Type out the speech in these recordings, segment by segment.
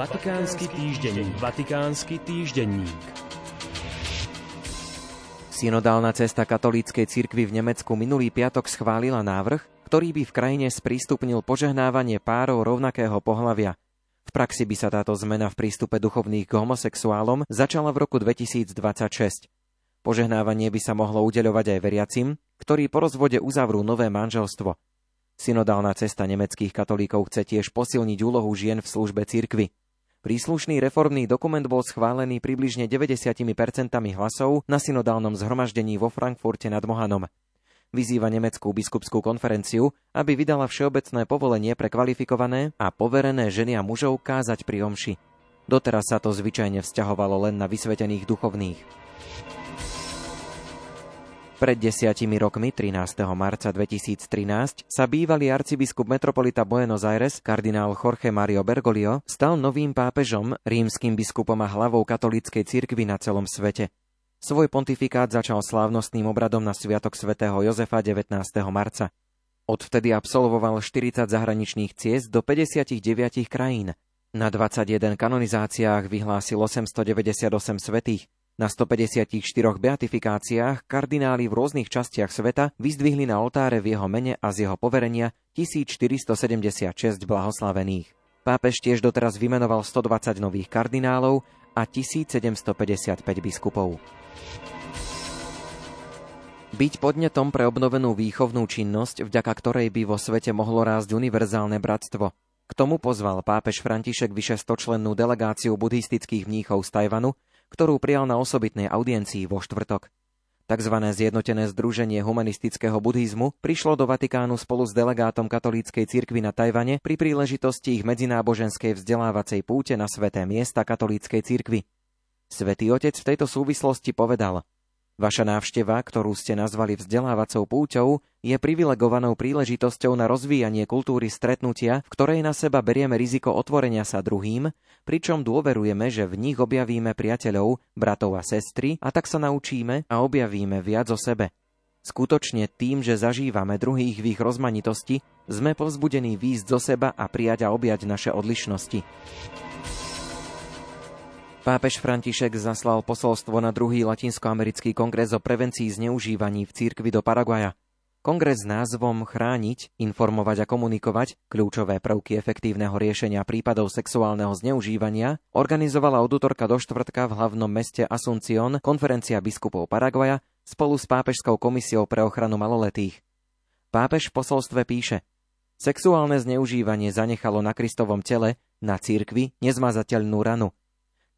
Vatikánsky týždenník. Vatikánsky týždenník. Synodálna cesta katolíckej cirkvi v Nemecku minulý piatok schválila návrh, ktorý by v krajine sprístupnil požehnávanie párov rovnakého pohlavia. V praxi by sa táto zmena v prístupe duchovných k homosexuálom začala v roku 2026. Požehnávanie by sa mohlo udeľovať aj veriacim, ktorí po rozvode uzavrú nové manželstvo. Synodálna cesta nemeckých katolíkov chce tiež posilniť úlohu žien v službe cirkvi. Príslušný reformný dokument bol schválený približne 90% hlasov na synodálnom zhromaždení vo Frankfurte nad Mohanom. Vyzýva Nemeckú biskupskú konferenciu, aby vydala všeobecné povolenie pre kvalifikované a poverené ženy a mužov kázať pri omši. Doteraz sa to zvyčajne vzťahovalo len na vysvetených duchovných. Pred desiatimi rokmi, 13. marca 2013, sa bývalý arcibiskup metropolita Buenos Aires, kardinál Jorge Mario Bergoglio, stal novým pápežom, rímským biskupom a hlavou katolíckej cirkvi na celom svete. Svoj pontifikát začal slávnostným obradom na Sviatok svätého Jozefa 19. marca. Odvtedy absolvoval 40 zahraničných ciest do 59 krajín. Na 21 kanonizáciách vyhlásil 898 svetých, na 154 beatifikáciách kardináli v rôznych častiach sveta vyzdvihli na oltáre v jeho mene a z jeho poverenia 1476 blahoslavených. Pápež tiež doteraz vymenoval 120 nových kardinálov a 1755 biskupov. Byť podnetom pre obnovenú výchovnú činnosť, vďaka ktorej by vo svete mohlo rásť univerzálne bratstvo. K tomu pozval pápež František vyše 100 člennú delegáciu buddhistických mníchov z Tajvanu, ktorú prijal na osobitnej audiencii vo štvrtok. Takzvané zjednotené združenie humanistického buddhizmu prišlo do Vatikánu spolu s delegátom katolíckej cirkvi na Tajvane pri príležitosti ich medzináboženskej vzdelávacej púte na sveté miesta katolíckej cirkvi. Svetý otec v tejto súvislosti povedal – Vaša návšteva, ktorú ste nazvali vzdelávacou púťou, je privilegovanou príležitosťou na rozvíjanie kultúry stretnutia, v ktorej na seba berieme riziko otvorenia sa druhým, pričom dôverujeme, že v nich objavíme priateľov, bratov a sestry a tak sa naučíme a objavíme viac o sebe. Skutočne tým, že zažívame druhých v ich rozmanitosti, sme povzbudení výjsť zo seba a prijať a objať naše odlišnosti. Pápež František zaslal posolstvo na druhý latinskoamerický kongres o prevencii zneužívaní v církvi do Paraguaja. Kongres s názvom Chrániť, informovať a komunikovať kľúčové prvky efektívneho riešenia prípadov sexuálneho zneužívania organizovala od útorka do štvrtka v hlavnom meste Asuncion konferencia biskupov Paraguaja spolu s Pápežskou komisiou pre ochranu maloletých. Pápež v posolstve píše Sexuálne zneužívanie zanechalo na Kristovom tele, na církvi, nezmazateľnú ranu –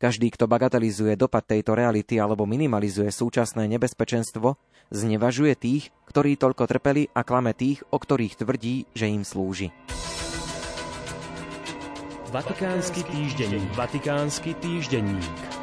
každý, kto bagatelizuje dopad tejto reality alebo minimalizuje súčasné nebezpečenstvo, znevažuje tých, ktorí toľko trpeli a klame tých, o ktorých tvrdí, že im slúži. Vatikánsky týždenník. Vatikánsky týždenník.